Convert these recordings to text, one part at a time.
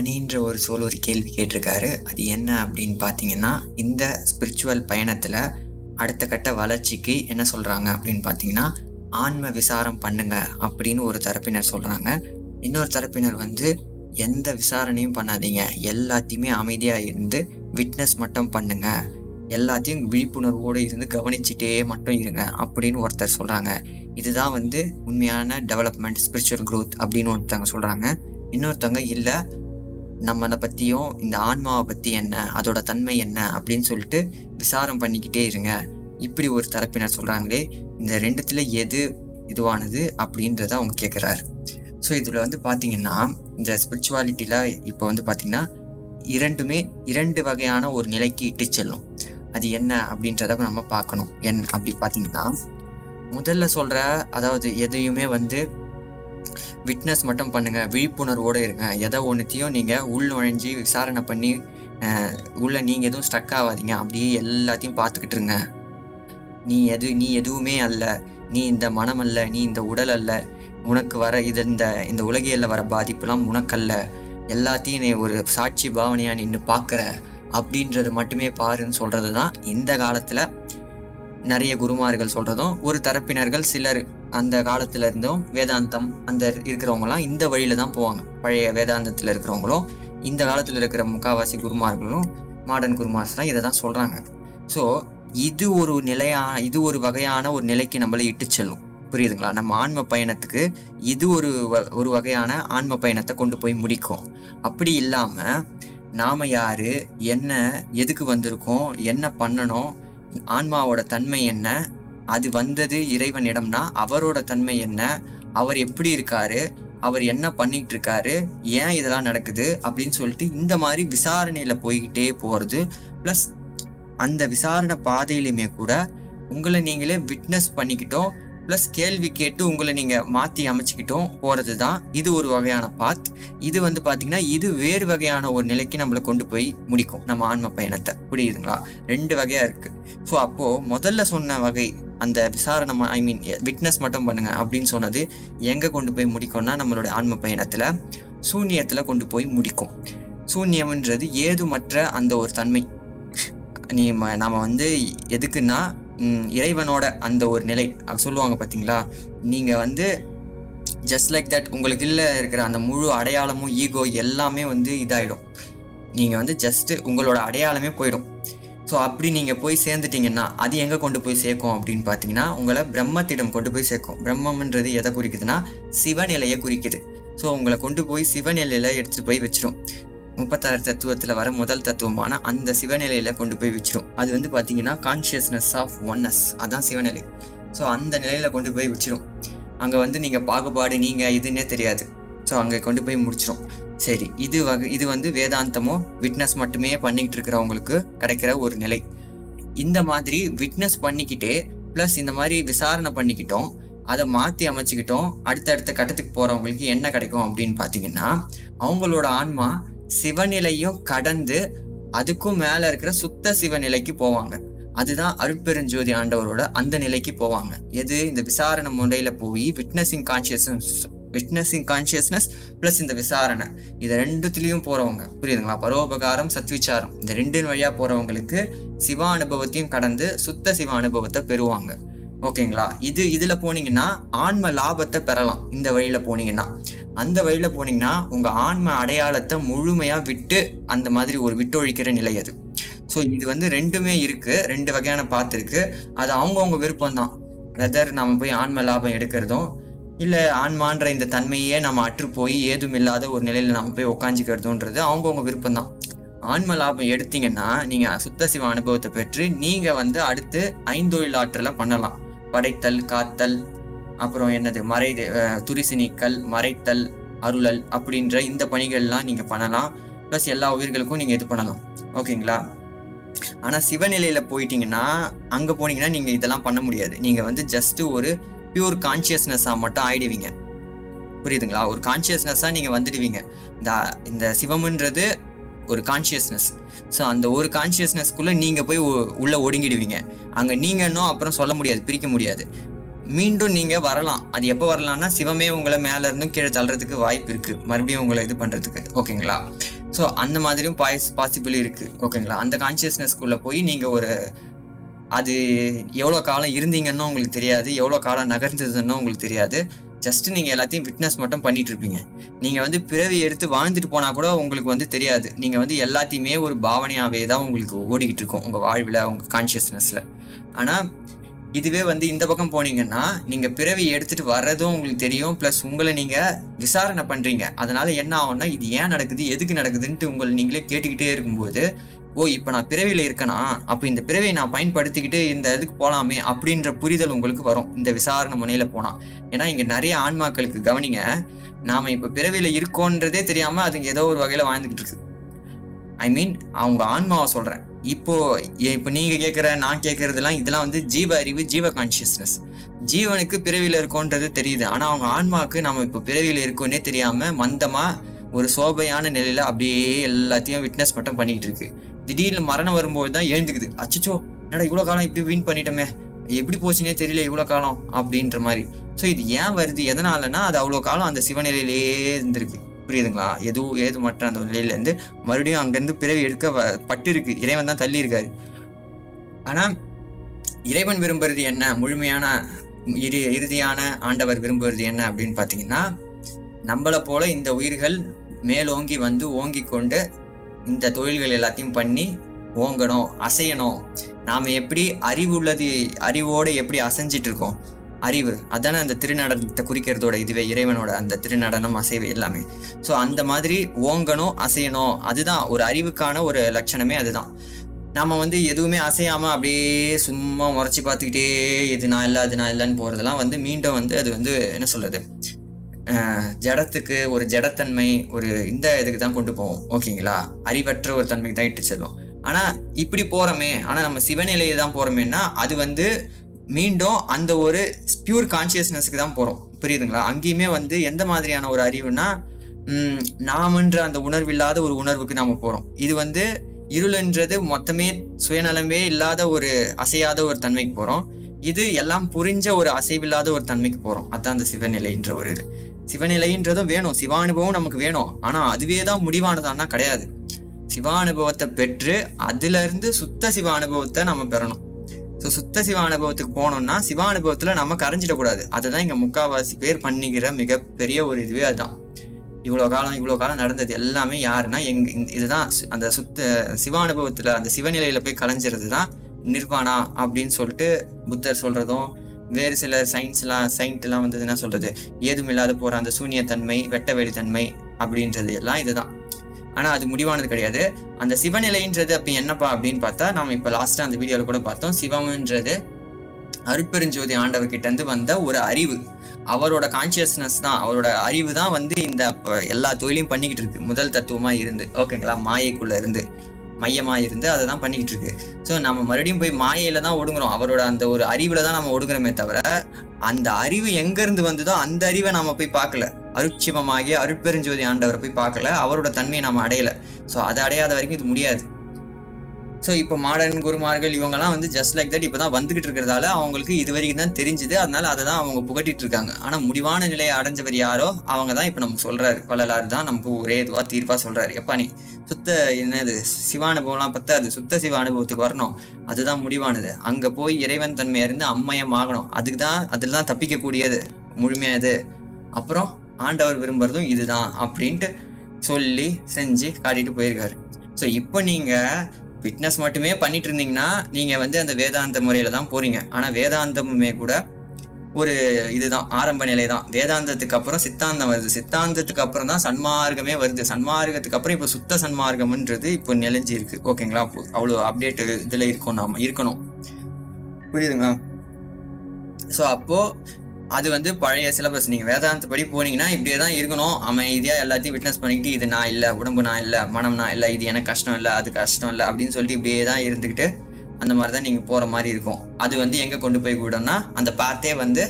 மணின்ற ஒரு சோல் ஒரு கேள்வி கேட்டிருக்காரு. அது என்ன அப்படின்னு பார்த்தீங்கன்னா இந்த ஸ்பிரிச்சுவல் பயணத்தில் அடுத்த கட்ட வளர்ச்சிக்கு என்ன சொல்கிறாங்க அப்படின்னு பார்த்தீங்கன்னா ஆன்ம விசாரம் பண்ணுங்க அப்படின்னு ஒரு தரப்பினர் சொல்கிறாங்க இன்னொரு தரப்பினர் வந்து எந்த விசாரணையும் பண்ணாதீங்க. எல்லாத்தையுமே அமைதியாக இருந்து விட்னஸ் மட்டும் பண்ணுங்க. எல்லாத்தையும் விழிப்புணர்வோடு இருந்து கவனிச்சுட்டே மட்டும் இருங்க அப்படின்னு ஒருத்தர் சொல்கிறாங்க இதுதான் வந்து உண்மையான டெவலப்மெண்ட் ஸ்பிரிச்சுவல் க்ரோத் அப்படின்னு ஒருத்தவங்க சொல்கிறாங்க இன்னொருத்தவங்க இல்லை நம்மளை பற்றியும் இந்த ஆன்மாவை பற்றி என்ன அதோட தன்மை என்ன அப்படின்னு சொல்லிட்டு விசாரம் பண்ணிக்கிட்டே இருங்க. இப்படி ஒரு தரப்பினர் சொல்கிறாங்களே இந்த ரெண்டுத்தில் எது இதுவானது அப்படின்றத அவங்க கேட்குறாரு ஸோ இதில் வந்து பார்த்தீங்கன்னா இந்த ஸ்பிரிச்சுவாலிட்டியில் இப்போ வந்து பார்த்தீங்கன்னா இரண்டுமே இரண்டு வகையான ஒரு நிலைக்கு இட்டு செல்லும். அது என்ன அப்படின்றத நம்ம பார்க்கணும். என் அப்படி பார்த்தீங்கன்னா முதல்ல சொல்கிற அதாவது எதையுமே வந்து விட்னஸ் மட்டும் பண்ணுங்க விழிப்புணர்வோடு இருங்க. எதை ஒன்றுத்தையும் நீங்கள் உள் நுழைஞ்சு விசாரணை பண்ணி உள்ளே உள்ள நீங்கள் எதுவும் ஸ்ட்ரக் ஆகாதீங்க. அப்படியே எல்லாத்தையும் பார்த்துக்கிட்டு இருங்க. நீ எது நீ எதுவுமே அல்ல. நீ இந்த மனம் அல்ல. நீ இந்த உடல் அல்ல. உனக்கு வர இது இந்த இந்த உலகியல்ல வர பாதிப்புலாம் உனக்கல்ல. எல்லாத்தையும் நீ ஒரு சாட்சி பாவனையா நின்று பார்க்குற. அப்படின்றது மட்டுமே பாருன்னு சொல்றது தான் இந்த காலத்துல நிறைய குருமார்கள் சொல்றதும் ஒரு தரப்பினர்கள் சிலர் அந்த காலத்துல இருந்தும் வேதாந்தம் அந்த இருக்கிறவங்கலாம் இந்த வழியில தான் போவாங்க. பழைய வேதாந்தத்துல இருக்கிறவங்களும் இந்த காலத்துல இருக்கிற முக்காவாசி குருமார்களும் மாடர்ன் குருமார்ஸ்லாம் இதை தான் சொல்றாங்க. ஸோ இது ஒரு நிலையா இது ஒரு வகையான ஒரு நிலைக்கு நம்மளை இட்டு செல்லும். புரியுதுங்களா? நம்ம ஆன்ம பயணத்துக்கு இது ஒரு வ- ஒரு வகையான ஆன்ம பயணத்தை கொண்டு போய் முடிக்கும். அப்படி இல்லாம நாம யாரு? என்ன எதுக்கு வந்திருக்கோம்? என்ன பண்ணணும்? ஆன்மாவோட தன்மை என்ன? அது வந்தது இறைவனிடம்னா அவரோட தன்மை என்ன? அவர் எப்படி இருக்காரு? அவர் என்ன பண்ணிட்டு இருக்காரு ஏன் இதெல்லாம் நடக்குது? அப்படின்னு சொல்லிட்டு இந்த மாதிரி விசாரணையில போய்கிட்டே போறது. ப்ளஸ் அந்த விசாரணை பாதையிலுமே கூட உங்களை நீங்களே விட்னஸ் பண்ணிக்கிட்டோம். ப்ளஸ் கேள்வி கேட்டு உங்களை நீங்க மாத்தி அமைச்சுக்கிட்டோம். போறது தான் இது ஒரு வகையான பாத் இது வந்து பாத்தீங்கன்னா இது வேறு வகையான ஒரு நிலைக்கு நம்மளை கொண்டு போய் முடிக்கும். நம்ம ஆன்ம பயணத்தை. புரியுதுங்களா? ரெண்டு வகையா இருக்கு. ஸோ அப்போ முதல்ல சொன்ன வகை அந்த விசாரணை ஐ மீன் விட்னஸ் மட்டும் பண்ணுங்க அப்படின்னு சொன்னது எங்க கொண்டு போய் முடிக்கும்னா நம்மளோட ஆன்ம பயணத்துல சூன்யத்துல கொண்டு போய் முடிக்கும். சூன்யம்ன்றது ஏதுமற்ற அந்த ஒரு தன்மை. நீ ம- நாம வந்து எதுக்குன்னா இறைவனோட அந்த ஒரு நிலை. சொல்லுவாங்க பாத்தீங்களா? நீங்க வந்து ஜஸ்ட் லைக் தட் உங்களுக்கு இல்ல இருக்கிற அந்த முழு அடையாளமும் ஈகோ எல்லாமே வந்து இதாயிடும். நீங்க வந்து ஜஸ்ட் உங்களோட அடையாளமே போயிடும். ஸோ அப்படி நீங்கள் போய் சேர்ந்துட்டீங்கன்னா அது எங்கே கொண்டு போய் சேர்க்கும் அப்படின்னு பார்த்தீங்கன்னா உங்களை பிரம்மத்திடம் கொண்டு போய் சேர்க்கும். பிரம்மம்ன்றது எதை குறிக்குதுன்னா சிவநிலையை குறிக்குது. ஸோ உங்களை கொண்டு போய் சிவநிலையில் எடுத்துகிட்டு போய் வச்சிரும். முப்பத்தாறு தத்துவத்தில் வர முதல் தத்துவமான அந்த சிவநிலையில் கொண்டு போய் வச்சிடும் அது வந்து பார்த்தீங்கன்னா கான்ஷியஸ்னஸ் ஆஃப் ஒன்னஸ் அதான் சிவநிலை. ஸோ அந்த நிலையில் கொண்டு போய் வச்சிடும் அங்கே வந்து நீங்கள் பாகுபாடு நீங்கள் இதுன்னே தெரியாது. ஸோ அங்கே கொண்டு போய் முடிச்சிடும் சரி இது வகை இது வந்து வேதாந்தமோ விட்னஸ் மட்டுமே பண்ணிக்கிட்டு இருக்கிறவங்களுக்கு கிடைக்கிற ஒரு நிலை. இந்த மாதிரி விட்னஸ் பண்ணிக்கிட்டே ப்ளஸ் இந்த மாதிரி விசாரணை பண்ணிக்கிட்டோம் அதை மாற்றி அமைச்சுக்கிட்டோம் அடுத்தடுத்த கட்டத்துக்கு போகிறவங்களுக்கு என்ன கிடைக்கும் அப்படின்னு பார்த்தீங்கன்னா அவங்களோட ஆன்மா சிவநிலையும் கடந்து அதுக்கும் மேலே இருக்கிற சுத்த சிவநிலைக்கு போவாங்க. அதுதான் அருட்பெருஞ்சோதி ஆண்டவரோட அந்த நிலைக்கு போவாங்க. எது? இந்த விசாரணை முறையில் போய் witnessing consciousness witnessing consciousness plus இந்த விசாரணை. இது ரெண்டுத்துலயும் போறவங்க. புரியுதுங்களா? பரோபகாரம் சத்விச்சாரம் இந்த ரெண்டு வழியா போறவங்களுக்கு சிவ அனுபவத்தையும் கடந்து சுத்த சிவ அனுபவத்தை பெறுவாங்க. ஓகேங்களா? இது இதுல போனீங்கன்னா ஆன்ம லாபத்தை பெறலாம். இந்த வழியில போனீங்கன்னா. அந்த வழியில போனீங்கன்னா உங்க ஆன்ம அடையாளத்தை முழுமையா விட்டு அந்த மாதிரி ஒரு விட்டொழிக்கிற நிலை அது. ஸோ இது வந்து ரெண்டுமே இருக்கு. ரெண்டு வகையான பாத்து இருக்கு. அது அவங்கவுங்க விருப்பம் தான் வெதர் நம்ம போய் ஆன்ம லாபம் எடுக்கிறதும் இல்லை ஆன்மான்ற இந்த தன்மையே நம்ம அற்று போய் ஏதும் இல்லாத ஒரு நிலையில் நம்ம போய் உட்காந்துக்கிறதுன்றது அவங்கவுங்க விருப்பம் தான் ஆன்ம லாபம் எடுத்தீங்கன்னா நீங்கள் சுத்த சிவ அனுபவத்தை பெற்று நீங்கள் வந்து அடுத்து ஐந்தொழில் ஆற்றலாம் பண்ணலாம். படைத்தல் காத்தல் அப்புறம் என்னது மறை துரிசு நீக்கல் மறைத்தல் அருளல் அப்படின்ற இந்த பணிகள்லாம் நீங்கள் பண்ணலாம். ப்ளஸ் எல்லா உயிர்களுக்கும் நீங்கள் இது பண்ணலாம். ஓகேங்களா? ஆனால் சிவநிலையில் போயிட்டீங்கன்னா அங்கே போனீங்கன்னா நீங்கள் இதெல்லாம் பண்ண முடியாது. நீங்கள் வந்து ஜஸ்ட்டு ஒரு பியூர் கான்சியஸ்னஸாக மட்டும் ஆயிடுவீங்க. புரியுதுங்களா? ஒரு கான்சியஸ்னஸாக நீங்கள் வந்துடுவீங்க. இந்த இந்த சிவம்ன்றது ஒரு கான்சியஸ்னஸ் ஸோ அந்த ஒரு கான்சியஸ்னஸ்க்குள்ளே நீங்கள் போய் உள்ளே ஒடுங்கிடுவீங்க. அங்கே நீங்கள் இன்னும் அப்புறம் சொல்ல முடியாது பிரிக்க முடியாது. மீண்டும் நீங்கள் வரலாம். அது எப்போ வரலாம்னா சிவமே உங்களை மேலேருந்தும் கீழே தள்ளுறதுக்கு வாய்ப்பு இருக்குது மறுபடியும் உங்களை இது பண்ணுறதுக்கு ஓகேங்களா? ஸோ அந்த மாதிரியும் பாய்ஸ் பாசிபிள் இருக்குது ஓகேங்களா? அந்த கான்சியஸ்னஸ்க்குள்ளே போய் நீங்கள் ஒரு அது எவ்வளோ காலம் இருந்தீங்கன்னு உங்களுக்கு தெரியாது எவ்வளோ காலம் நகர்ந்ததுன்னு உங்களுக்கு தெரியாது. ஜஸ்ட் நீங்கள் எல்லாத்தையும் விட்னஸ் மட்டும் பண்ணிட்டு இருப்பீங்க. நீங்கள் வந்து பிறவி எடுத்து வாழ்ந்துட்டு போனால் கூட உங்களுக்கு வந்து தெரியாது. நீங்கள் வந்து எல்லாத்தையுமே ஒரு பாவனையாகவே தான் உங்களுக்கு ஓடிக்கிட்டு இருக்கும் உங்கள் வாழ்வில் உங்கள் கான்ஷியஸ்னஸில் ஆனால் இதுவே வந்து இந்த பக்கம் போனீங்கன்னா நீங்கள் பிறவி எடுத்துட்டு வர்றதும் உங்களுக்கு தெரியும் ப்ளஸ் உங்களை நீங்கள் விசாரணை பண்ணுறீங்க அதனால என்ன ஆகும்னா இது ஏன் நடக்குது எதுக்கு நடக்குதுன்ட்டு உங்களை நீங்களே கேட்டுக்கிட்டே இருக்கும்போது ஓ இப்போ நான் பிறவியில் இருக்கனா? அப்போ இந்த பிறவியை நான் பயன்படுத்திக்கிட்டு இந்த இதுக்கு போகலாமே அப்படின்ற புரிதல் உங்களுக்கு வரும். இந்த விசாரணை முனையில் போனால் ஏன்னா இங்கே நிறைய ஆன்மாக்களுக்கு கவனிங்க. நாம் இப்போ பிறவியில் இருக்கோன்றதே தெரியாமல் அதுங்க ஏதோ ஒரு வகையில் வாழ்ந்துக்கிட்டு இருக்கு. ஐ மீன் அவங்க ஆன்மாவை சொல்கிறேன் இப்போ ஏ- இப்போ நீங்கள் கேட்குற நான் கேட்குறதுலாம் இதெல்லாம் வந்து ஜீவ அறிவு ஜீவ கான்சியஸ்னஸ் ஜீவனுக்கு பிறவியில் இருக்கோன்றது தெரியுது. ஆனால் அவங்க ஆன்மாவுக்கு நம்ம இப்போ பிறவியில் இருக்கோன்னே தெரியாமல் மந்தமாக ஒரு சோபையான நிலையில் அப்படியே எல்லாத்தையும் விட்னஸ் மட்டும் பண்ணிக்கிட்டு இருக்கு. திடீர்னு மரணம் வரும்போது தான் எழுந்துக்குது. அச்சச்சோ என்னடா இவ்வளோ காலம் இப்படி வீண் பண்ணிட்டோமே. எப்படி போச்சுன்னே தெரியல இவ்வளோ காலம் அப்படின்ற மாதிரி. ஸோ இது ஏன் வருது? எதனாலன்னா அது அவ்வளோ காலம் அந்த சிவநிலையிலேயே இருந்திருக்கு. புரியுதுங்களா? எதுவும் ஏது மற்ற அந்த நிலையிலேருந்து மறுபடியும் அங்கேருந்து பிறவி எடுக்க வ- பட்டு இருக்கு இறைவன் தான் தள்ளி இருக்காரு ஆனால் இறைவன் விரும்புறது என்ன? முழுமையான இறு இறுதியான ஆண்டவர் விரும்புவது என்ன அப்படின்னு பார்த்தீங்கன்னா நம்மளை போல இந்த உயிர்கள் மேலோங்கி வந்து ஓங்கி கொண்டு இந்த தொழில்கள் எல்லாத்தையும் பண்ணி ஓங்கணும் அசையணும். நாம் எப்படி அறிவு உள்ளது அறிவோடு எப்படி அசைஞ்சிட்டு இருக்கோம்? அறிவு. அதானே அந்த திருநடனத்தை குறிக்கிறதோட இதுவே இறைவனோட அந்த திருநடனம் அசைவு எல்லாமே. ஸோ அந்த மாதிரி ஓங்கணும் அசையணும். அதுதான் ஒரு அறிவுக்கான ஒரு லட்சணமே அதுதான். நம்ம வந்து எதுவுமே அசையாமல் அப்படியே சும்மா முறைச்சி பார்த்துக்கிட்டே இது நான் இல்லை அது நான் இல்லைன்னு போகிறதெல்லாம் வந்து மீண்டும் வந்து அது வந்து என்ன சொல்கிறது ஜடத்துக்கு ஒரு ஜடத்தன்மை ஒரு இந்த இதுக்கு தான் கொண்டு போவோம். ஓகேங்களா? அறிவற்ற ஒரு தன்மைக்கு தான் இட்டு செல்லும் ஆனா இப்படி போறோமே ஆனா நம்ம சிவநிலையை தான் போறோமேன்னா அது வந்து மீண்டும் அந்த ஒரு பியூர் கான்சியஸ்னஸ்க்கு தான் போறோம். புரியுதுங்களா? அங்கேயுமே வந்து எந்த மாதிரியான ஒரு அறிவுனா உம் நாமன்ற அந்த உணர்வில்லாத ஒரு உணர்வுக்கு நாம போறோம். இது வந்து இருளுன்றது மொத்தமே சுயநலமே இல்லாத ஒரு அசையாத ஒரு தன்மைக்கு போறோம். இது எல்லாம் புரிஞ்ச ஒரு அசைவில்லாத ஒரு தன்மைக்கு போறோம். அதான் அந்த சிவநிலைன்ற ஒரு இது. சிவநிலைன்றதும் வேணும். சிவானுபவம் நமக்கு வேணும். ஆனா அதுவே தான் முடிவானதான்னா கிடையாது. சிவானுபவத்தை பெற்று அதுல இருந்து சுத்த சிவ அனுபவத்தை நம்ம பெறணும். ஸோ சுத்த சிவ அனுபவத்துக்கு போனோம்னா சிவ அனுபவத்துல நம்ம கரைஞ்சிடக்கூடாது அதுதான் இங்க முக்காவாசி பேர் பண்ணிக்கிற மிகப்பெரிய ஒரு இதுவே அதுதான். இவ்வளோ காலம் இவ்வளோ காலம் நடந்தது எல்லாமே யாருன்னா எங் இதுதான் அந்த சுத்த சிவ அனுபவத்துல அந்த சிவநிலையில போய் கலைஞ்சிறது தான் நிர்வாணா அப்படின்னு சொல்லிட்டு புத்தர் சொல்றதும் வேறு சில சயின்ஸ்லாம் சயின்ட்லாம் வந்து என்ன சொல்றது? ஏதுமில்லாத போற அந்த சூனியத்தன்மை வெட்ட வெளித்தன்மை அப்படின்றது எல்லாம் இதுதான். ஆனா அது முடிவானது கிடையாது. அந்த சிவநிலைன்றது அப்ப என்னப்பா அப்படின்னு பார்த்தா நம்ம இப்ப லாஸ்டா அந்த வீடியோல கூட பார்த்தோம். சிவம்ன்றது அருட்பெருஞ்சோதி ஆண்டவர் கிட்ட இருந்து வந்த ஒரு அறிவு. அவரோட கான்சியஸ்னஸ் தான் அவரோட அறிவு தான் வந்து இந்த எல்லா தொழிலையும் பண்ணிக்கிட்டு இருக்கு. முதல் தத்துவமா இருந்து. ஓகேங்களா? மாயைக்குள்ள இருந்து. மையமாக இருந்து அதை தான் பண்ணிக்கிட்டு இருக்கு. ஸோ நம்ம மறுபடியும் போய் மாயையில தான் ஒடுங்குறோம். அவரோட அந்த ஒரு அறிவுல தான் நம்ம ஒடுங்குறோமே தவிர அந்த அறிவு எங்கேருந்து வந்ததோ அந்த அறிவை நம்ம போய் பார்க்கல. அருட்சிவமாகிய அருட்பெருஞ்சோதி ஆண்டவரை போய் பார்க்கல. அவரோட தன்மையை நம்ம அடையலை. ஸோ அதை அடையாத வரைக்கும் இது முடியாது. ஸோ இப்போ மாடர்ன் குருமார்கள் இவங்கெல்லாம் வந்து ஜஸ்ட் லைக் தட் இப்போ தான் வந்துகிட்டு இருக்கிறதால அவங்களுக்கு இது வரைக்கும் தான் தெரிஞ்சுது. அதனால அதை தான் அவங்க புகட்டிட்டு இருக்காங்க. ஆனால் முடிவான நிலையை அடைஞ்சவர் யாரோ அவங்க தான் இப்போ நம்ம சொல்றாரு. வள்ளலாறு தான் நமக்கு ஒரே இதுவாக தீர்ப்பாக சொல்றாரு. எப்பா நீ சுத்த என்னது சிவ அனுபவம்லாம் பத்தாது. சுத்த சிவ அனுபவத்துக்கு வரணும். அதுதான் முடிவானது. அங்கே போய் இறைவன் தன்மையா இருந்து அம்மையம் ஆகணும். அதுக்கு தான் அதில் தான் தப்பிக்கக்கூடியது. முழுமையாது அப்புறம் ஆண்டவர் விரும்புறதும் இதுதான் அப்படின்ட்டு சொல்லி செஞ்சு காட்டிட்டு போயிருக்காரு. ஸோ இப்போ நீங்கள் ஃபிட்னஸ் மட்டுமே பண்ணிட்டு இருந்தீங்கன்னா நீங்க வந்து அந்த வேதாந்த முறையில தான் போறீங்க. ஆனா வேதாந்தமுமே கூட ஒரு இதுதான் ஆரம்ப நிலை தான் வேதாந்தத்துக்கு அப்புறம் சித்தாந்தம் வருது. சித்தாந்தத்துக்கு அப்புறம் தான் சன்மார்க்கமே வருது. சன்மார்க்கத்துக்கு அப்புறம் இப்போ சுத்த சன்மார்க்கம்ன்றது இப்போ நிலைஞ்சு இருக்கு ஓகேங்களா அவ்வளோ அப்டேட் இதில் இருக்கும் நாம இருக்கணும். புரியுதுங்களா? ஸோ அப்போ அது வந்து பழைய சிலபஸ் நீங்க வேதாந்த படி போனீங்கன்னா இப்படியே தான் இருக்கணும். அமைதியா எல்லாத்தையும் விட்னஸ் பண்ணிக்கிட்டு இது நான் இல்லை உடம்பு நான் இல்லை மனம் நான் இல்லை இது எனக்கு கஷ்டம் இல்லை அது கஷ்டம் இல்லை அப்படின்னு சொல்லிட்டு இப்படியே தான் இருந்துக்கிட்டு அந்த மாதிரி தான் நீங்க போற மாதிரி இருக்கும். அது வந்து எங்க கொண்டு போய் விடும்னா அந்த பார்த்தே வந்து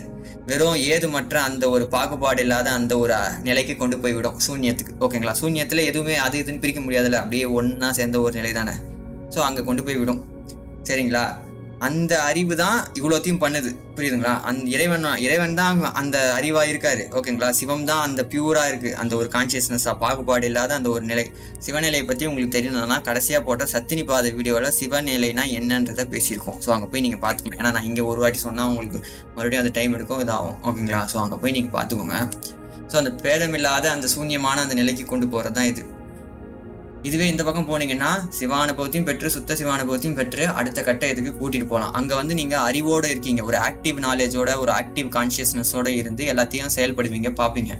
வெறும் ஏதுமற்ற அந்த ஒரு பாகுபாடு இல்லாத அந்த ஒரு நிலைக்கு கொண்டு போய் விடும். சூன்யத்துக்கு. ஓகேங்களா சூன்யத்துல எதுவுமே அது இதுன்னு பிரிக்க முடியாதுல்ல. அப்படியே ஒன்றா சேர்ந்த ஒரு நிலை தானே ஸோ அங்க கொண்டு போய் விடும். சரிங்களா? அந்த அறிவு தான் இவ்வளோத்தையும் பண்ணுது. புரியுதுங்களா? அந்த இறைவன் இறைவன் தான் அந்த அறிவா இருக்காரு. ஓகேங்களா? சிவம் தான் அந்த பியூரா இருக்கு. அந்த ஒரு கான்சியஸ்னஸா பாகுபாடு இல்லாத அந்த ஒரு நிலை. சிவநிலையை பத்தி உங்களுக்கு தெரியணும்னா கடைசியா போட்ட சத்தினி பாத வீடியோவில் சிவநிலைனா என்னன்றதை பேசியிருக்கோம். ஸோ அங்கே போய் நீங்க பார்த்துக்கோங்க. ஏன்னா நான் இங்கே ஒரு வாட்டி சொன்னா உங்களுக்கு மறுபடியும் அந்த டைம் எடுக்கும் இதாகும். ஓகேங்களா? ஸோ அங்கே போய் நீங்க பார்த்துக்கோங்க. ஸோ அந்த பேதமில்லாத அந்த சூன்யமான அந்த நிலைக்கு கொண்டு போறது தான் இது. இதுவே இந்த பக்கம் போனீங்கன்னா சிவானுபவத்தையும் பெற்று சுத்த சிவானுபவத்தையும் பெற்று அடுத்த கட்ட இதுக்கு கூட்டிட்டு போகலாம் அங்க வந்து நீங்க அறிவோட இருக்கீங்க. ஒரு ஆக்டிவ் நாலேஜோட ஒரு ஆக்டிவ் கான்சியஸ்னஸோட இருந்து எல்லாத்தையும் செயல்படுவீங்க பார்ப்பீங்க.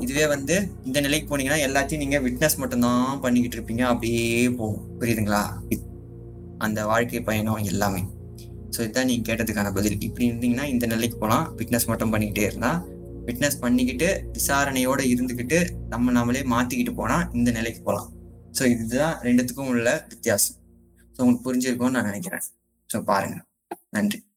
இதுவே வந்து இந்த நிலைக்கு போனீங்கன்னா எல்லாத்தையும் நீங்க விட்னஸ் மட்டும்தான் பண்ணிக்கிட்டு இருப்பீங்க. அப்படியே போகும். புரியுதுங்களா? அந்த வாழ்க்கை பயணம் எல்லாமே. ஸோ இதுதான் நீங்க கேட்டதுக்கான பதில். இப்படி இருந்தீங்கன்னா இந்த நிலைக்கு போகலாம் விட்னஸ் மட்டும் பண்ணிக்கிட்டே இருந்தா விட்னஸ் பண்ணிக்கிட்டு விசாரணையோட இருந்துக்கிட்டு நம்ம நாமளே மாத்திக்கிட்டு போனா இந்த நிலைக்கு போகலாம் ஸோ இதுதான் ரெண்டுத்துக்கும் உள்ள வித்தியாசம். ஸோ உங்களுக்கு புரிஞ்சிருக்கும்னு நான் நினைக்கிறேன். ஸோ பாருங்க. நன்றி.